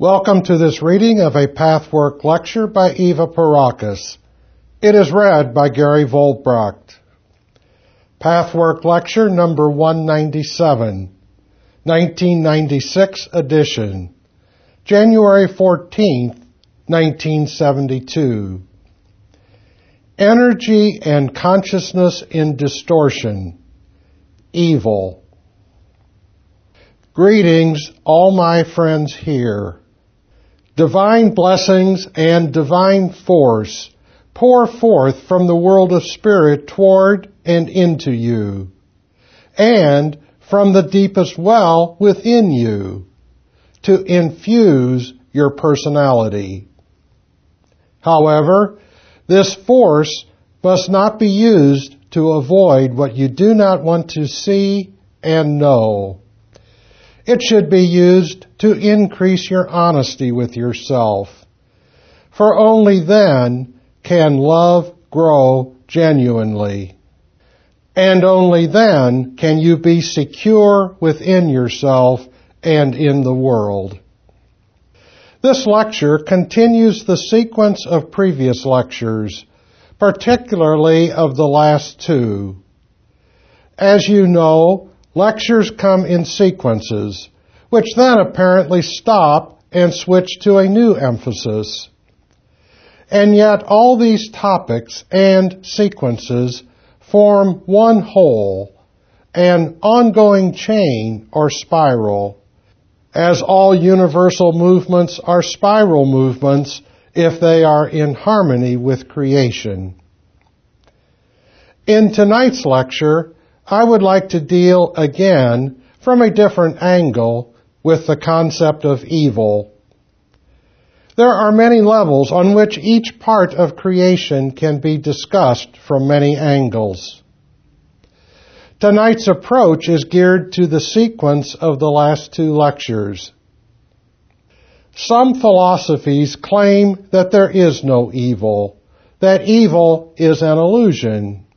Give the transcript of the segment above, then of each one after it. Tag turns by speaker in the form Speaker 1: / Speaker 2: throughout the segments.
Speaker 1: Welcome to this reading of a Pathwork lecture by Eva Pierrakos. It is read by Gary Vollbracht. Pathwork lecture number 197, 1996 edition, January 14th, 1972. Energy and consciousness in distortion. Evil. Greetings, all my friends here divine blessings and divine force pour forth from the world of spirit toward and into you, and from the deepest well within you to infuse your personality. However, this force must not be used to avoid what you do not want to see and know. It should be used to increase your honesty with yourself. For only then can love grow genuinely. And only then can you be secure within yourself and in the world. This lecture continues the sequence of previous lectures, particularly of the last two. As you know, lectures come in sequences, which then apparently stop and switch to a new emphasis. And yet all these topics and sequences form one whole, an ongoing chain or spiral, as all universal movements are spiral movements if they are in harmony with creation. In tonight's lecture, I would like to deal again from a different angle with the concept of evil. There are many levels on which each part of creation can be discussed from many angles. Tonight's approach is geared to the sequence of the last two lectures. Some philosophies claim that there is no evil, that evil is an illusion.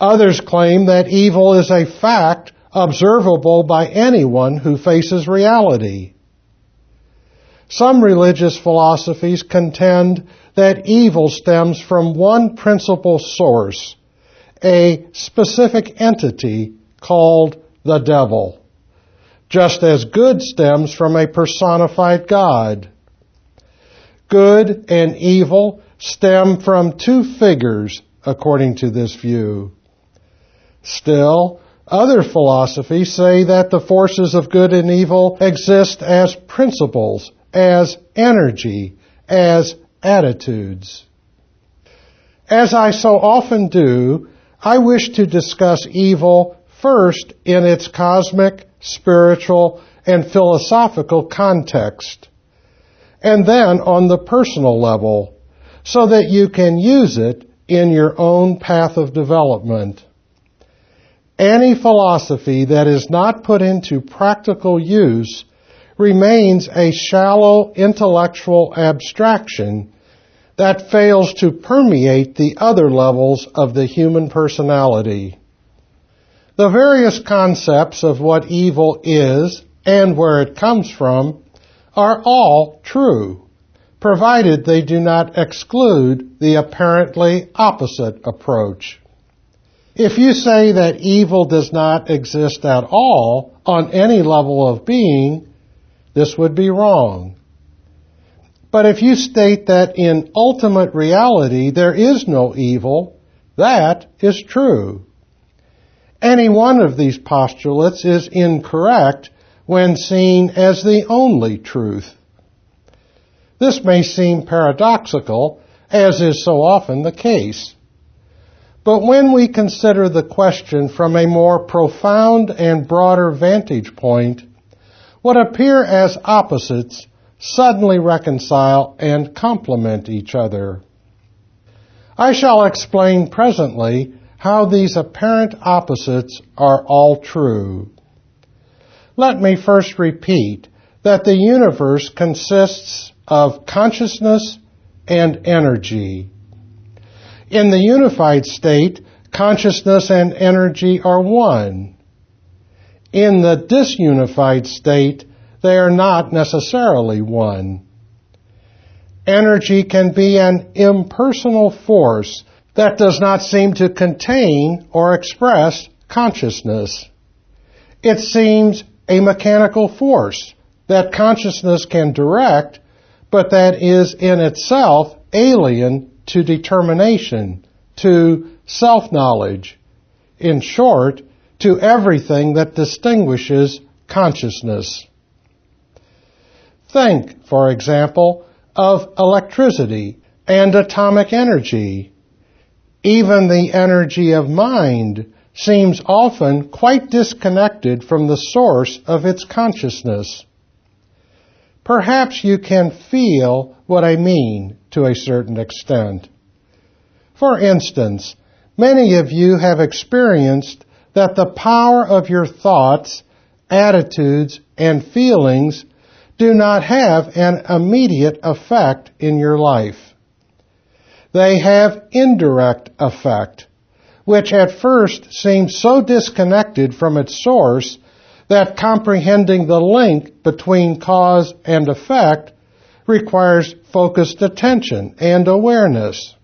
Speaker 1: Others claim that evil is a fact observable by anyone who faces reality. Some religious philosophies contend that evil stems from one principal source, a specific entity called the devil, just as good stems from a personified God. Good and evil stem from two figures, according to this view. Still, other philosophies say that the forces of good and evil exist as principles, as energy, as attitudes. As I so often do, I wish to discuss evil first in its cosmic, spiritual, and philosophical context, and then on the personal level, so that you can use it in your own path of development. Any philosophy that is not put into practical use remains a shallow intellectual abstraction that fails to permeate the other levels of the human personality. The various concepts of what evil is and where it comes from are all true, provided they do not exclude the apparently opposite approach. If you say that evil does not exist at all on any level of being, this would be wrong. But if you state that in ultimate reality there is no evil, that is true. Any one of these postulates is incorrect when seen as the only truth. This may seem paradoxical, as is so often the case. But when we consider the question from a more profound and broader vantage point, what appear as opposites suddenly reconcile and complement each other. I shall explain presently how these apparent opposites are all true. Let me first repeat that the universe consists of consciousness and energy. In the unified state, consciousness and energy are one. In the disunified state, they are not necessarily one. Energy can be an impersonal force that does not seem to contain or express consciousness. It seems a mechanical force that consciousness can direct, but that is in itself alien to determination, to self-knowledge. In short, to everything that distinguishes consciousness. Think, for example, of electricity and atomic energy. Even the energy of mind seems often quite disconnected from the source of its consciousness. Perhaps you can feel what I mean to a certain extent. For instance, many of you have experienced that the power of your thoughts, attitudes, and feelings do not have an immediate effect in your life. They have indirect effect, which at first seems so disconnected from its source that comprehending the link between cause and effect requires focused attention and awareness.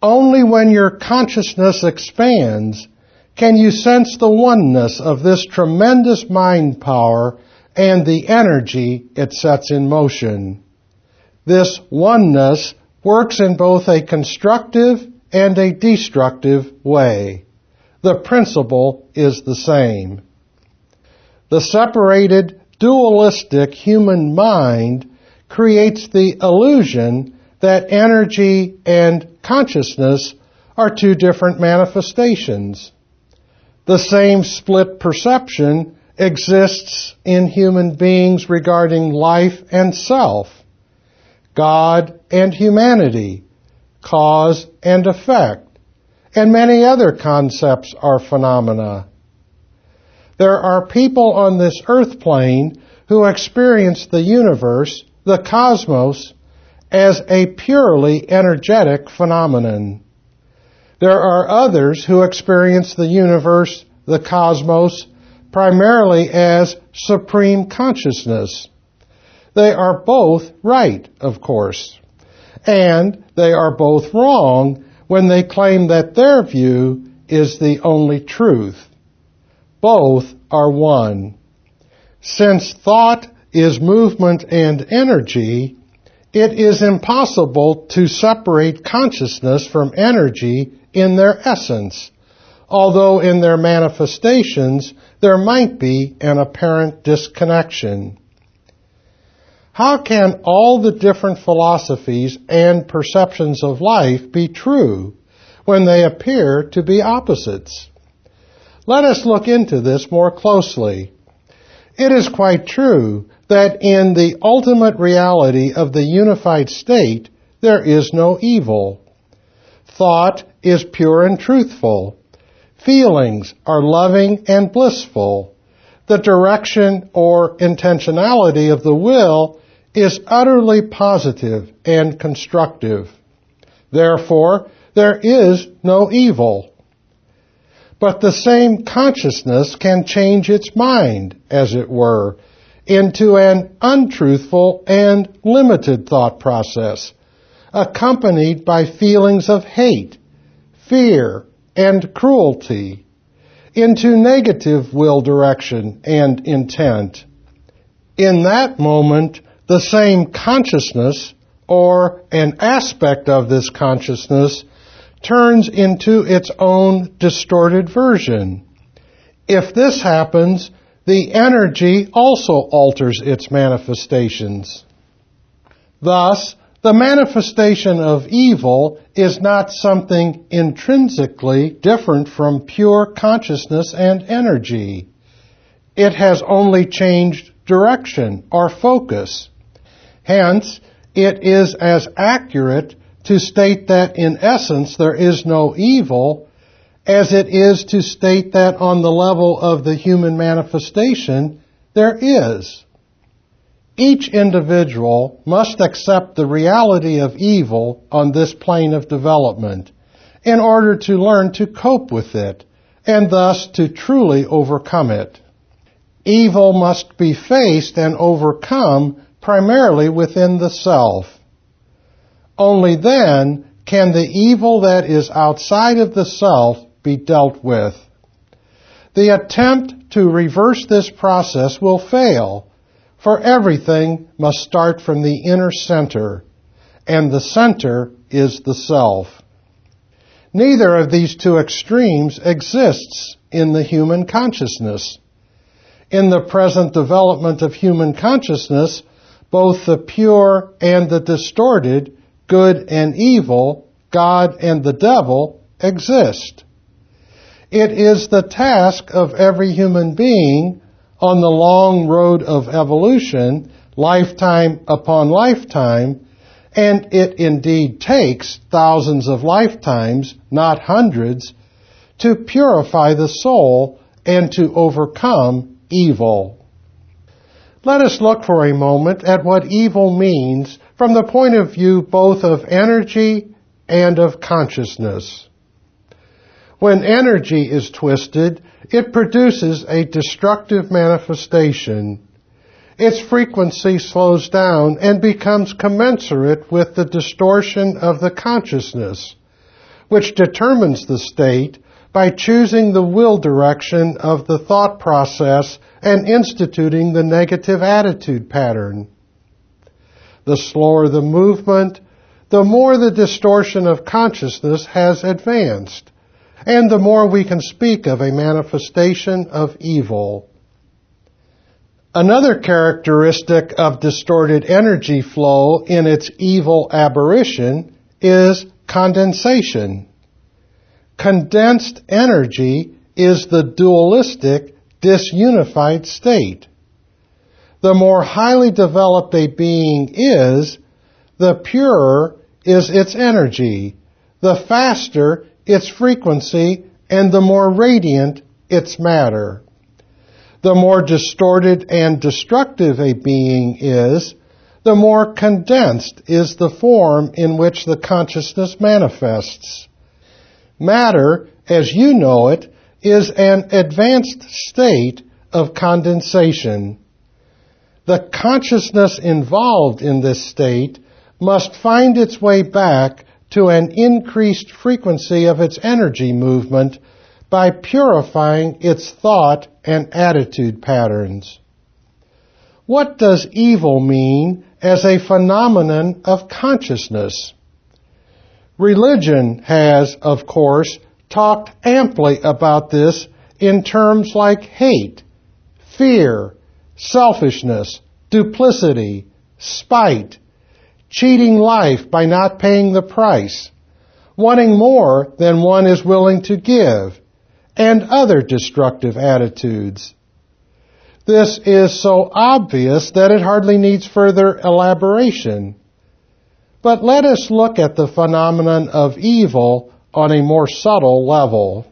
Speaker 1: Only when your consciousness expands can you sense the oneness of this tremendous mind power and the energy it sets in motion. This oneness works in both a constructive and a destructive way. The principle is the same. The separated, dualistic human mind creates the illusion that energy and consciousness are two different manifestations. The same split perception exists in human beings regarding life and self, God and humanity, cause and effect, and many other concepts are phenomena. There are people on this earth plane who experience the universe, the cosmos, as a purely energetic phenomenon. There are others who experience the universe, the cosmos, primarily as supreme consciousness. They are both right, of course. And they are both wrong when they claim that their view is the only truth. Both are one. Since thought is movement and energy, it is impossible to separate consciousness from energy in their essence, although in their manifestations there might be an apparent disconnection. How can all the different philosophies and perceptions of life be true when they appear to be opposites? Let us look into this more closely. It is quite true that in the ultimate reality of the unified state, there is no evil. Thought is pure and truthful. Feelings are loving and blissful. The direction or intentionality of the will is utterly positive and constructive. Therefore, there is no evil. But the same consciousness can change its mind, as it were, into an untruthful and limited thought process, accompanied by feelings of hate, fear, and cruelty, into negative will direction and intent. In that moment, the same consciousness, or an aspect of this consciousness, turns into its own distorted version. If this happens, the energy also alters its manifestations. Thus, the manifestation of evil is not something intrinsically different from pure consciousness and energy. It has only changed direction or focus. Hence, it is as accurate to state that in essence there is no evil as it is to state that on the level of the human manifestation there is. Each individual must accept the reality of evil on this plane of development in order to learn to cope with it and thus to truly overcome it. Evil must be faced and overcome primarily within the self. Only then can the evil that is outside of the self be dealt with. The attempt to reverse this process will fail, for everything must start from the inner center, and the center is the self. Neither of these two extremes exists in the human consciousness. In the present development of human consciousness, both the pure and the distorted, good and evil, God and the devil, exist. It is the task of every human being on the long road of evolution, lifetime upon lifetime, and it indeed takes thousands of lifetimes, not hundreds, to purify the soul and to overcome evil. Let us look for a moment at what evil means from the point of view both of energy and of consciousness. When energy is twisted, it produces a destructive manifestation. Its frequency slows down and becomes commensurate with the distortion of the consciousness, which determines the state by choosing the will direction of the thought process and instituting the negative attitude pattern. The slower the movement, the more the distortion of consciousness has advanced and the more we can speak of a manifestation of evil. Another characteristic of distorted energy flow in its evil aberration is condensation. Condensed energy is the dualistic, disunified state. The more highly developed a being is, the purer is its energy, the faster its frequency, and the more radiant its matter. The more distorted and destructive a being is, the more condensed is the form in which the consciousness manifests. Matter, as you know it, is an advanced state of condensation. The consciousness involved in this state must find its way back to an increased frequency of its energy movement by purifying its thought and attitude patterns. What does evil mean as a phenomenon of consciousness? Religion has, of course, talked amply about this in terms like hate, fear, selfishness, duplicity, spite, cheating life by not paying the price, wanting more than one is willing to give, and other destructive attitudes. This is so obvious that it hardly needs further elaboration. But let us look at the phenomenon of evil on a more subtle level.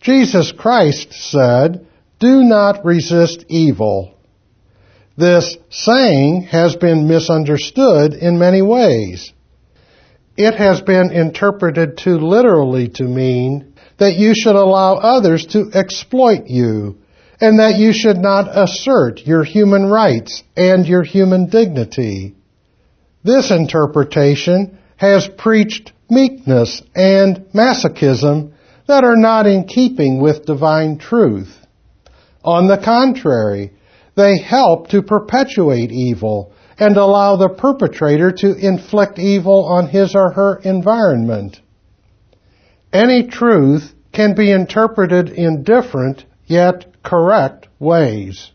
Speaker 1: Jesus Christ said, Do not resist evil. This saying has been misunderstood in many ways. It has been interpreted too literally to mean that you should allow others to exploit you and that you should not assert your human rights and your human dignity. This interpretation has preached meekness and masochism that are not in keeping with divine truth. On the contrary, they help to perpetuate evil and allow the perpetrator to inflict evil on his or her environment. Any truth can be interpreted in different yet correct ways.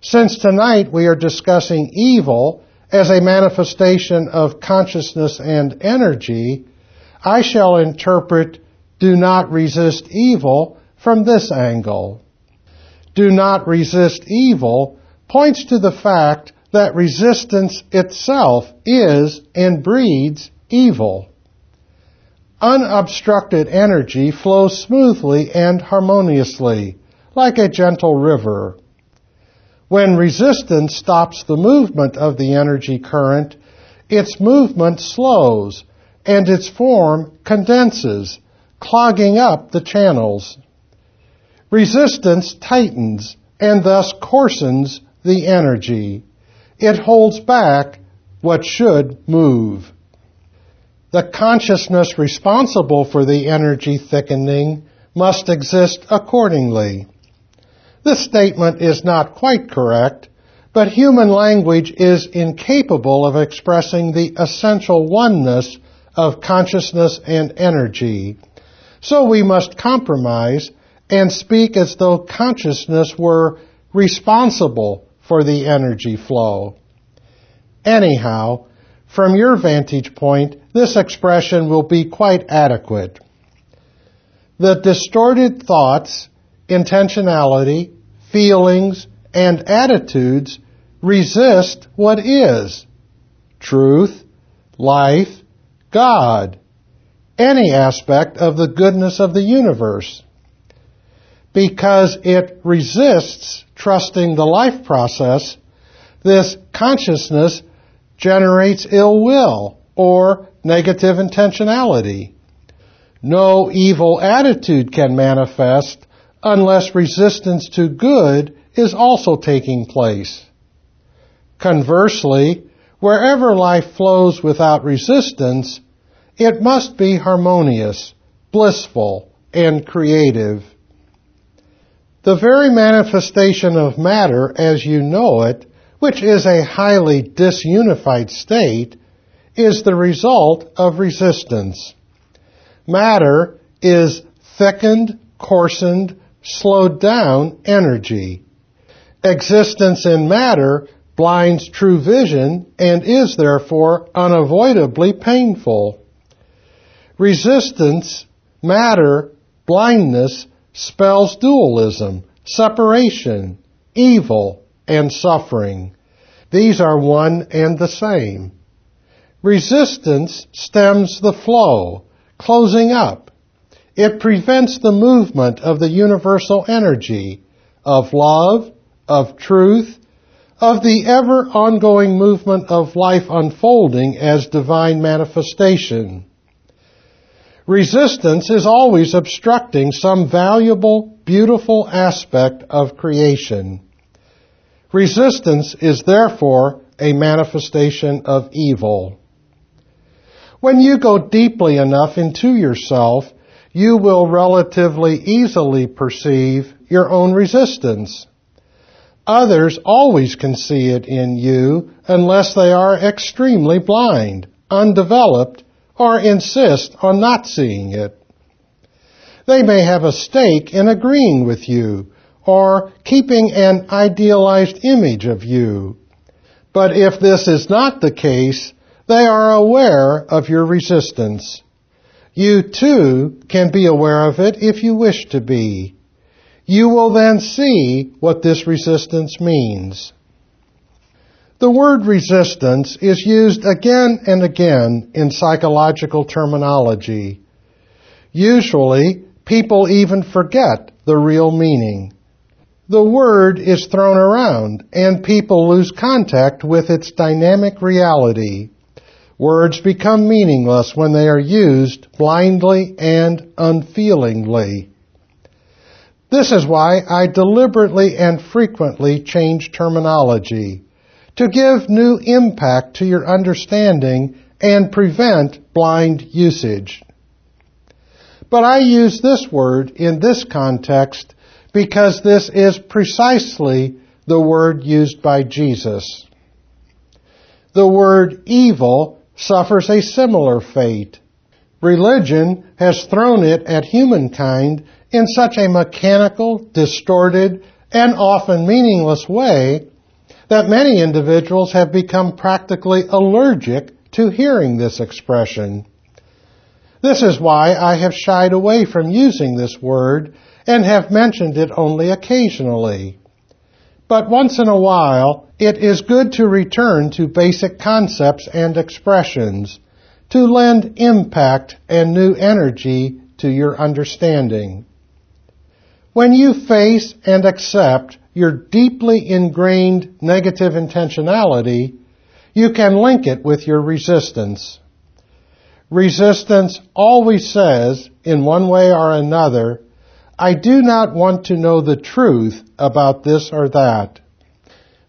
Speaker 1: Since tonight we are discussing evil as a manifestation of consciousness and energy, I shall interpret do not resist evil from this angle do not resist evil points to the fact that resistance itself is and breeds evil. Unobstructed energy flows smoothly and harmoniously, like a gentle river. When resistance stops the movement of the energy current, its movement slows and its form condenses, clogging up the channels. Resistance tightens, and thus coarsens the energy. It holds back what should move. The consciousness responsible for the energy thickening must exist accordingly. This statement is not quite correct, but human language is incapable of expressing the essential oneness of consciousness and energy. So we must compromise and speak as though consciousness were responsible for the energy flow. Anyhow, from your vantage point, this expression will be quite adequate. The distorted thoughts, intentionality, feelings, and attitudes resist what is truth, life, God, any aspect of the goodness of the universe. Because it resists trusting the life process, this consciousness generates ill will or negative intentionality. No evil attitude can manifest unless resistance to good is also taking place. Conversely, wherever life flows without resistance, it must be harmonious, blissful, and creative. The very manifestation of matter as you know it, which is a highly disunified state, is the result of resistance. Matter is thickened, coarsened, slowed down energy. Existence in matter blinds true vision and is therefore unavoidably painful. Resistance, matter, blindness spells dualism, separation, evil, and suffering. These are one and the same. Resistance stems the flow, closing up. It prevents the movement of the universal energy of love, of truth, of the ever ongoing movement of life unfolding as divine manifestation. Resistance is always obstructing some valuable, beautiful aspect of creation. Resistance is therefore a manifestation of evil. When you go deeply enough into yourself, you will relatively easily perceive your own resistance. Others always can see it in you unless they are extremely blind, undeveloped, or insist on not seeing it. They may have a stake in agreeing with you or keeping an idealized image of you. But if this is not the case, they are aware of your resistance. You too can be aware of it if you wish to be. You will then see what this resistance means. The word resistance is used again and again in psychological terminology. Usually, people even forget the real meaning. The word is thrown around and people lose contact with its dynamic reality. Words become meaningless when they are used blindly and unfeelingly. This is why I deliberately and frequently change terminology to give new impact to your understanding and prevent blind usage. But I use this word in this context because this is precisely the word used by Jesus. The word evil suffers a similar fate. Religion has thrown it at humankind in such a mechanical, distorted, and often meaningless way that many individuals have become practically allergic to hearing this expression. This is why I have shied away from using this word and have mentioned it only occasionally. But once in a while, it is good to return to basic concepts and expressions to lend impact and new energy to your understanding. When you face and accept your deeply ingrained negative intentionality, you can link it with your resistance. Resistance always says, in one way or another, I do not want to know the truth about this or that.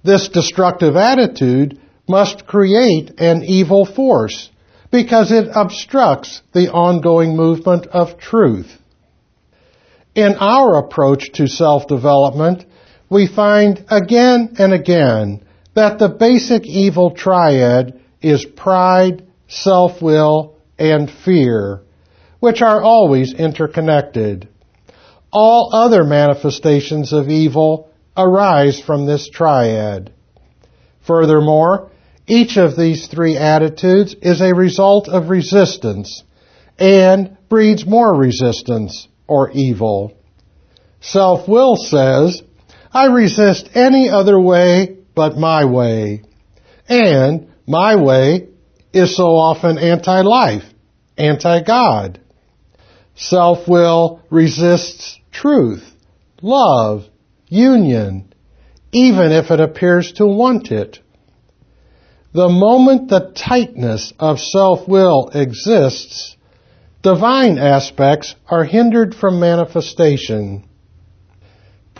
Speaker 1: This destructive attitude must create an evil force because it obstructs the ongoing movement of truth. In our approach to self-development, we find again and again that the basic evil triad is pride, self-will, and fear, which are always interconnected. All other manifestations of evil arise from this triad. Furthermore, each of these three attitudes is a result of resistance and breeds more resistance or evil. Self-will says, I resist any other way but my way. And my way is so often anti-life, anti-God. Self-will resists truth, love, union, even if it appears to want it. The moment the tightness of self-will exists, divine aspects are hindered from manifestation.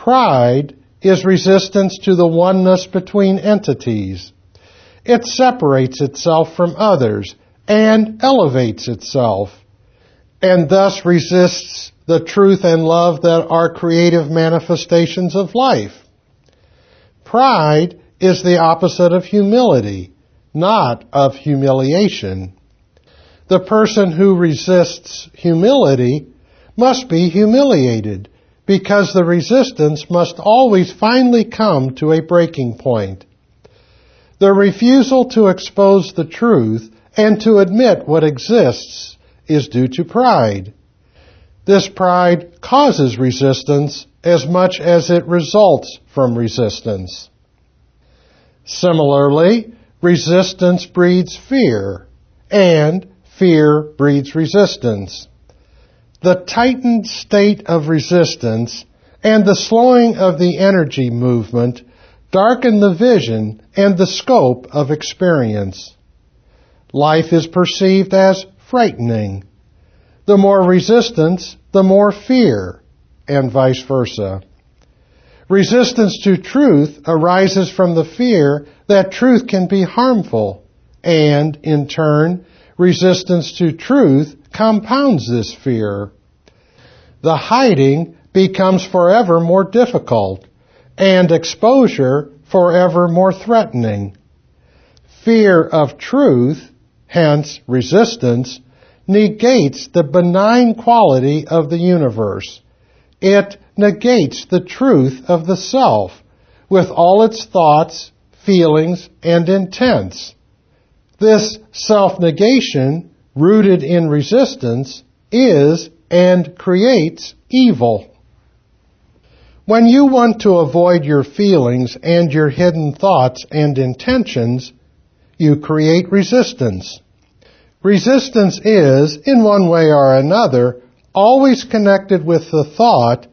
Speaker 1: Pride is resistance to the oneness between entities. It separates itself from others and elevates itself, and thus resists the truth and love that are creative manifestations of life. Pride is the opposite of humility not of humiliation. The person who resists humility must be humiliated because the resistance must always finally come to a breaking point. The refusal to expose the truth and to admit what exists is due to pride. This pride causes resistance as much as it results from resistance. Similarly, resistance breeds fear, and fear breeds resistance. The tightened state of resistance and the slowing of the energy movement darken the vision and the scope of experience. Life is perceived as frightening. The more resistance, the more fear, and vice versa. Resistance to truth arises from the fear that truth can be harmful, and in turn, resistance to truth compounds this fear. The hiding becomes forever more difficult, and exposure forever more threatening. Fear of truth, hence resistance, negates the benign quality of the universe. It negates the truth of the self with all its thoughts, feelings, and intents. This self-negation, rooted in resistance, is and creates evil. When you want to avoid your feelings and your hidden thoughts and intentions, you create resistance. Resistance is, in one way or another, always connected with the thought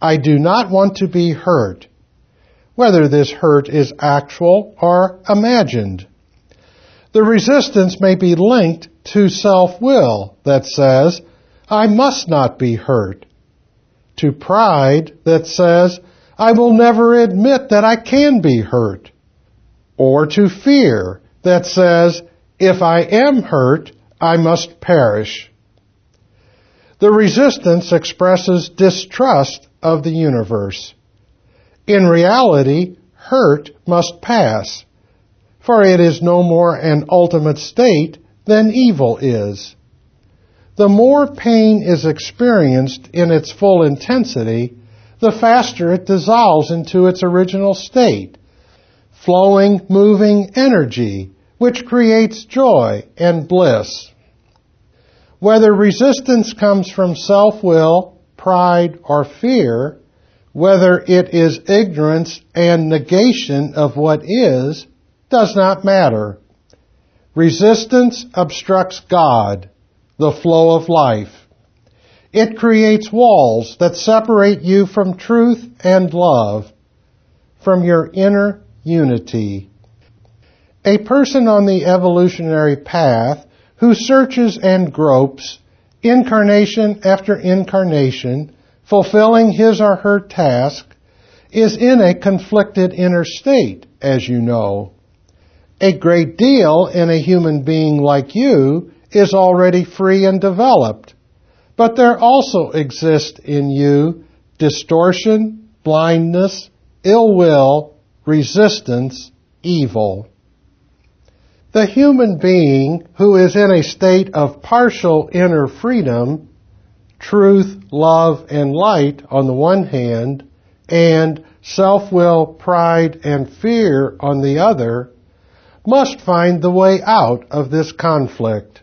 Speaker 1: I do not want to be hurt, whether this hurt is actual or imagined. The resistance may be linked to self-will that says, I must not be hurt, to pride that says, I will never admit that I can be hurt, or to fear that says, if I am hurt, I must perish. The resistance expresses distrust of the universe. In reality, hurt must pass, for it is no more an ultimate state than evil is. The more pain is experienced in its full intensity, the faster it dissolves into its original state, flowing, moving energy, which creates joy and bliss. Whether resistance comes from self-will, pride, or fear, whether it is ignorance and negation of what is, does not matter. Resistance obstructs God, the flow of life. It creates walls that separate you from truth and love, from your inner unity. A person on the evolutionary path who searches and gropes incarnation after incarnation fulfilling his or her task, is in a conflicted inner state, as you know. A great deal in a human being like you is already free and developed, but there also exists in you distortion, blindness, ill will, resistance, evil. The human being who is in a state of partial inner freedom, truth, love, and light on the one hand, and self-will, pride, and fear on the other, must find the way out of this conflict.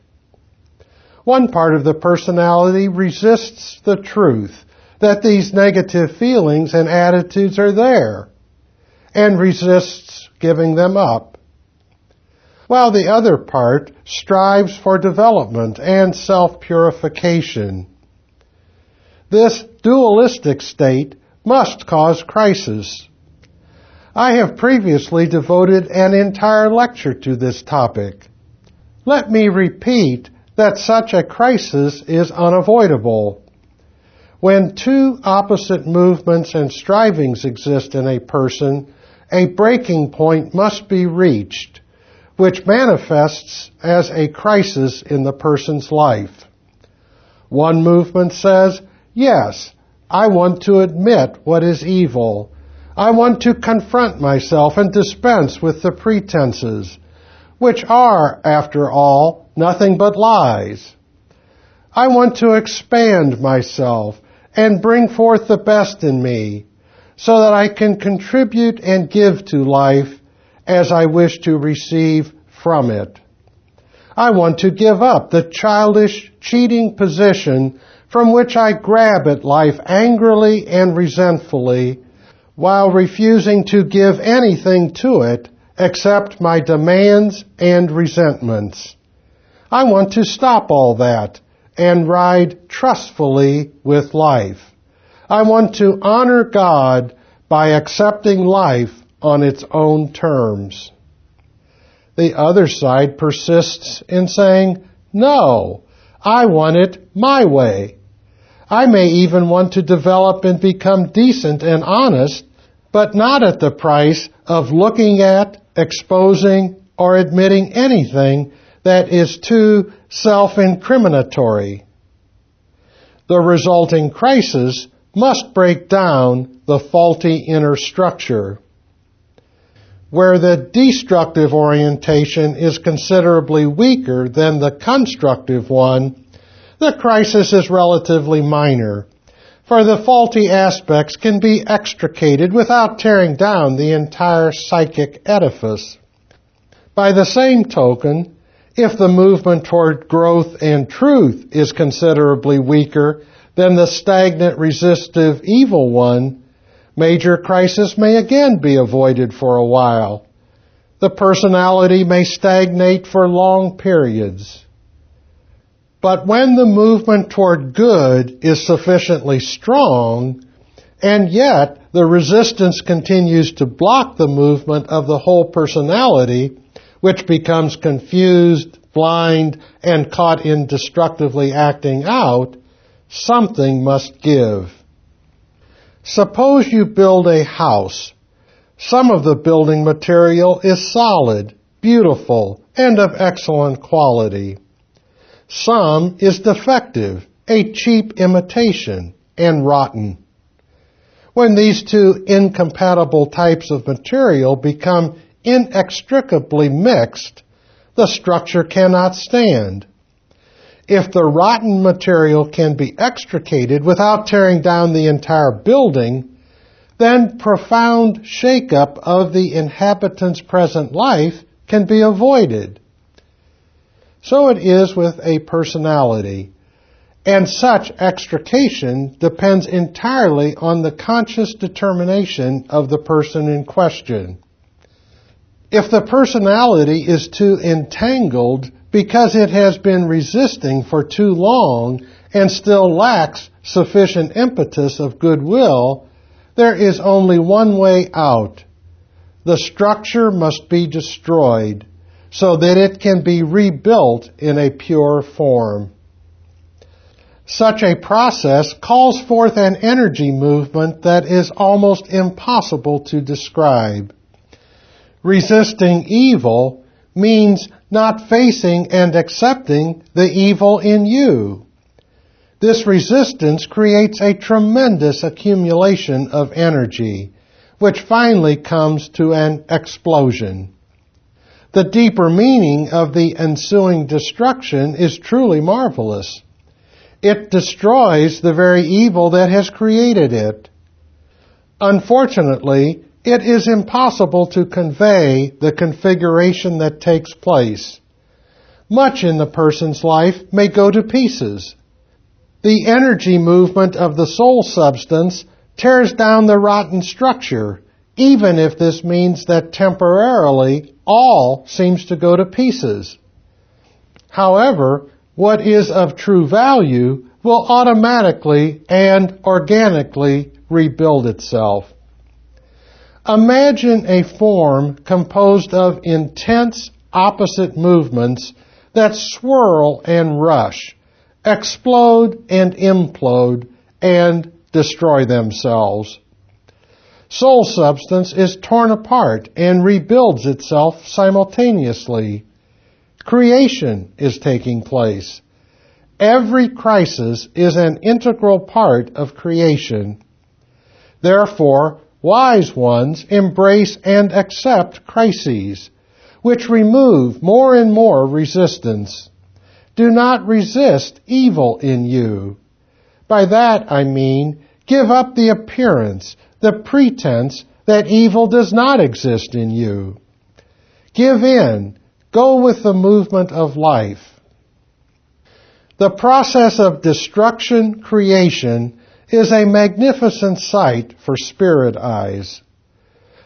Speaker 1: One part of the personality resists the truth that these negative feelings and attitudes are there and resists giving them up while the other part strives for development and self-purification. This dualistic state must cause crisis. I have previously devoted an entire lecture to this topic. Let me repeat that such a crisis is unavoidable. When two opposite movements and strivings exist in a person, a breaking point must be reached which manifests as a crisis in the person's life. One movement says, yes, I want to admit what is evil. I want to confront myself and dispense with the pretenses, which are, after all, nothing but lies. I want to expand myself and bring forth the best in me so that I can contribute and give to life as I wish to receive from it. I want to give up the childish, cheating position from which I grab at life angrily and resentfully while refusing to give anything to it except my demands and resentments. I want to stop all that and ride trustfully with life. I want to honor God by accepting life on its own terms. The other side persists in saying, no, I want it my way. I may even want to develop and become decent and honest, but not at the price of looking at, exposing, or admitting anything that is too self-incriminatory. The resulting crisis must break down the faulty inner structure where the destructive orientation is considerably weaker than the constructive one, the crisis is relatively minor, for the faulty aspects can be extricated without tearing down the entire psychic edifice. By the same token, if the movement toward growth and truth is considerably weaker than the stagnant resistive evil one, Major crisis may again be avoided for a while. The personality may stagnate for long periods. But when the movement toward good is sufficiently strong, and yet the resistance continues to block the movement of the whole personality, which becomes confused, blind, and caught in destructively acting out, something must give. Suppose you build a house. Some of the building material is solid, beautiful, and of excellent quality. Some is defective, a cheap imitation, and rotten. When these two incompatible types of material become inextricably mixed, the structure cannot stand. If the rotten material can be extricated without tearing down the entire building, then profound shakeup of the inhabitant's present life can be avoided. So it is with a personality, and such extrication depends entirely on the conscious determination of the person in question. If the personality is too entangled because it has been resisting for too long and still lacks sufficient impetus of goodwill, there is only one way out. The structure must be destroyed so that it can be rebuilt in a pure form. Such a process calls forth an energy movement that is almost impossible to describe. Resisting evil means not facing and accepting the evil in you. This resistance creates a tremendous accumulation of energy, which finally comes to an explosion. The deeper meaning of the ensuing destruction is truly marvelous. It destroys the very evil that has created it. Unfortunately, it is impossible to convey the configuration that takes place. Much in the person's life may go to pieces. The energy movement of the soul substance tears down the rotten structure, even if this means that temporarily all seems to go to pieces. However, what is of true value will automatically and organically rebuild itself. Imagine a form composed of intense opposite movements that swirl and rush, explode and implode, and destroy themselves. Soul substance is torn apart and rebuilds itself simultaneously. Creation is taking place. Every crisis is an integral part of creation. Therefore, wise ones embrace and accept crises, which remove more and more resistance. Do not resist evil in you. By that I mean, give up the appearance, the pretense that evil does not exist in you. Give in Go with the movement of life. The process of destruction creation is a magnificent sight for spirit eyes.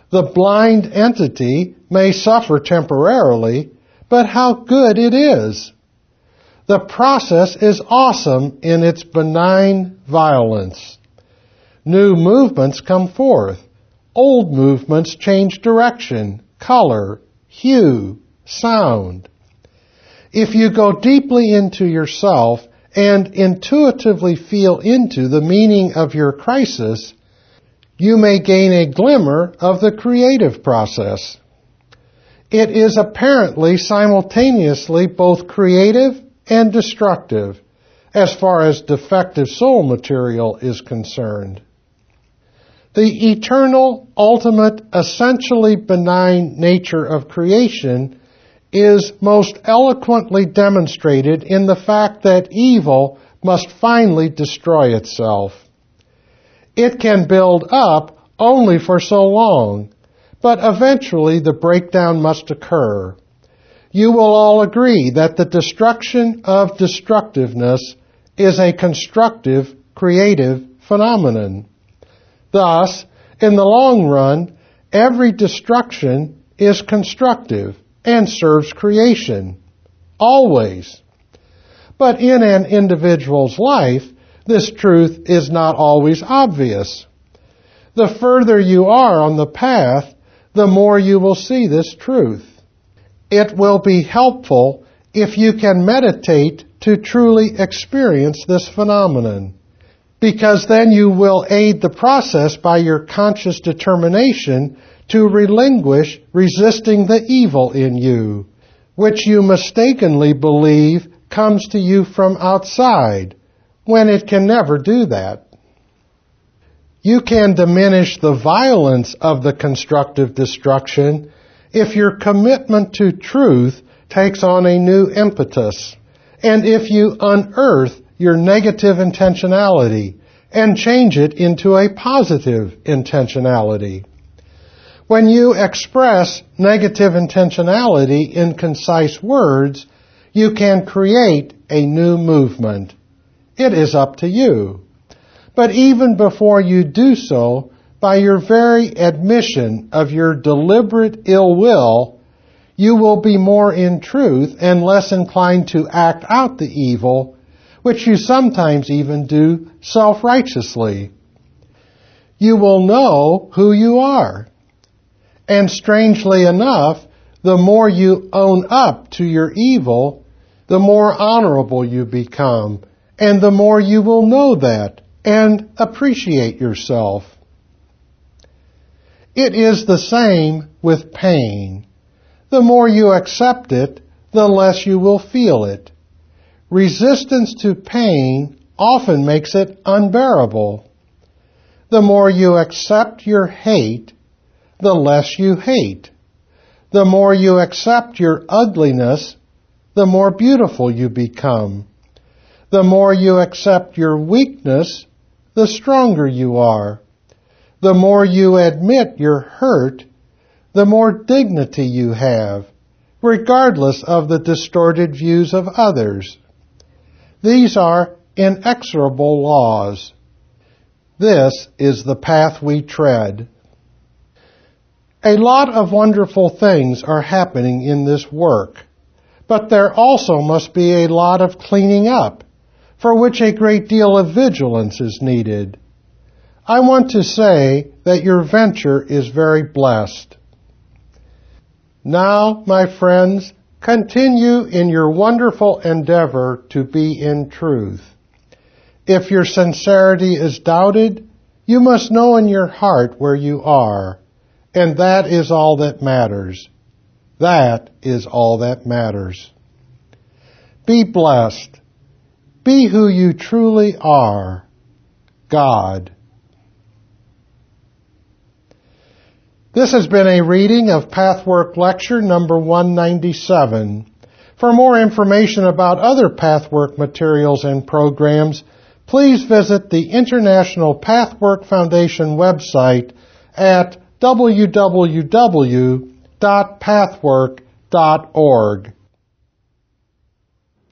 Speaker 1: The blind entity may suffer temporarily, but how good it is! The process is awesome in its benign violence. New movements come forth. Old movements change direction, color, hue, sound. If you go deeply into yourself and intuitively feel into the meaning of your crisis, you may gain a glimmer of the creative process. It is apparently simultaneously both creative and destructive as far as defective soul material is concerned. The eternal, ultimate, essentially benign nature of creation is most eloquently demonstrated in the fact that evil must finally destroy itself. It can build up only for so long, but eventually the breakdown must occur. You will all agree that the destruction of destructiveness is a constructive, creative phenomenon. Thus, in the long run, every destruction is constructive and serves creation. Always. But in an individual's life, this truth is not always obvious. The further you are on the path, the more you will see this truth. It will be helpful if you can meditate to truly experience this phenomenon, because then you will aid the process by your conscious determination to relinquish resisting the evil in you, which you mistakenly believe comes to you from outside, when it can never do that. You can diminish the violence of the constructive destruction if your commitment to truth takes on a new impetus, and if you unearth your negative intentionality and change it into a positive intentionality. When you express negative intentionality in concise words, you can create a new movement. It is up to you. But even before you do so, by your very admission of your deliberate ill will, you will be more in truth and less inclined to act out the evil, which you sometimes even do self-righteously. You will know who you are and strangely enough, the more you own up to your evil, the more honorable you become, and the more you will know that and appreciate yourself. It is the same with pain. The more you accept it, the less you will feel it. Resistance to pain often makes it unbearable. The more you accept your hate, the less you hate. The more you accept your ugliness, the more beautiful you become. The more you accept your weakness, the stronger you are. The more you admit you're hurt, the more dignity you have, regardless of the distorted views of others. These are inexorable laws. This is the path we tread. A lot of wonderful things are happening in this work, but there also must be a lot of cleaning up, for which a great deal of vigilance is needed. I want to say that your venture is very blessed. Now, my friends, continue in your wonderful endeavor to be in truth. If your sincerity is doubted, you must know in your heart where you are, and that is all that matters. That is all that matters. Be blessed. Be who you truly are. God. This has been a reading of Pathwork Lecture number 197. For more information about other Pathwork materials and programs, please visit the International Pathwork Foundation website at www.pathwork.org.